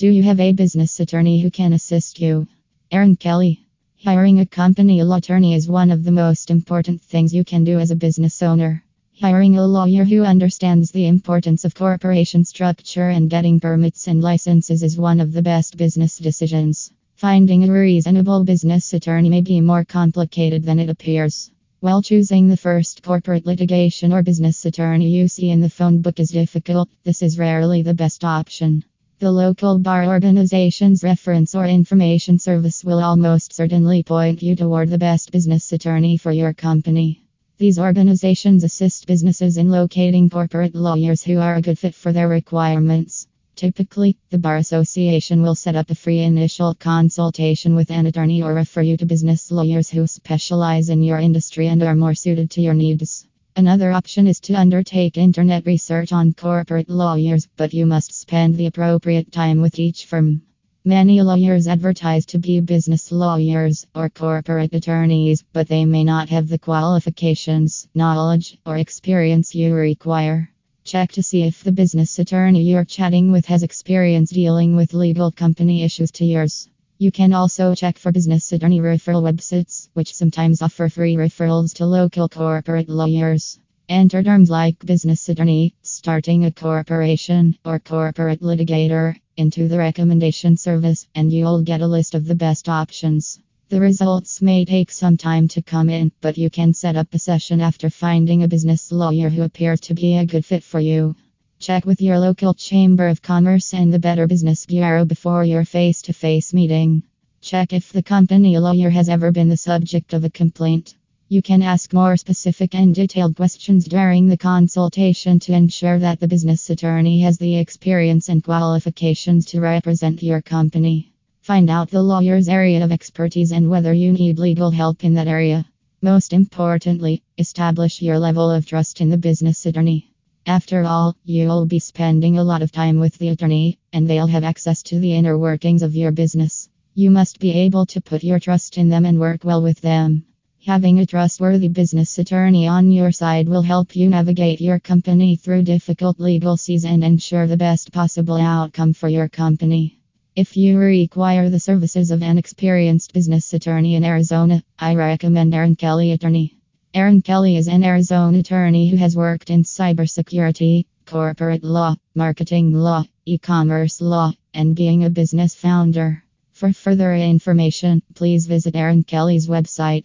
Do you have a business attorney who can assist you? Aaron Kelly. Hiring a company law attorney is one of the most important things you can do as a business owner. Hiring a lawyer who understands the importance of corporation structure and getting permits and licenses is one of the best business decisions. Finding a reasonable business attorney may be more complicated than it appears. While choosing the first corporate litigation or business attorney you see in the phone book is difficult, this is rarely the best option. The local bar organization's reference or information service will almost certainly point you toward the best business attorney for your company. These organizations assist businesses in locating corporate lawyers who are a good fit for their requirements. Typically, the Bar Association will set up a free initial consultation with an attorney or refer you to business lawyers who specialize in your industry and are more suited to your needs. Another option is to undertake internet research on corporate lawyers, but you must spend the appropriate time with each firm. Many lawyers advertise to be business lawyers or corporate attorneys, but they may not have the qualifications, knowledge, or experience you require. Check to see if the business attorney you're chatting with has experience dealing with legal company issues to yours. You can also check for business attorney referral websites, which sometimes offer free referrals to local corporate lawyers. Enter terms like business attorney, starting a corporation, or corporate litigator into the recommendation service, and you'll get a list of the best options. The results may take some time to come in, but you can set up a session after finding a business lawyer who appears to be a good fit for you. Check with your local Chamber of Commerce and the Better Business Bureau before your face to face meeting. Check if the company lawyer has ever been the subject of a complaint. You can ask more specific and detailed questions during the consultation to ensure that the business attorney has the experience and qualifications to represent your company. Find out the lawyer's area of expertise and whether you need legal help in that area. Most importantly, establish your level of trust in the business attorney. After all, you'll be spending a lot of time with the attorney, and they'll have access to the inner workings of your business. You must be able to put your trust in them and work well with them. Having a trustworthy business attorney on your side will help you navigate your company through difficult legal season and ensure the best possible outcome for your company. If you require the services of an experienced business attorney in Arizona, I recommend Aaron Kelly Attorney. Aaron Kelly is an Arizona attorney who has worked in cybersecurity, corporate law, marketing law, e commerce law, and being a business founder. For further information, please visit Aaron Kelly's website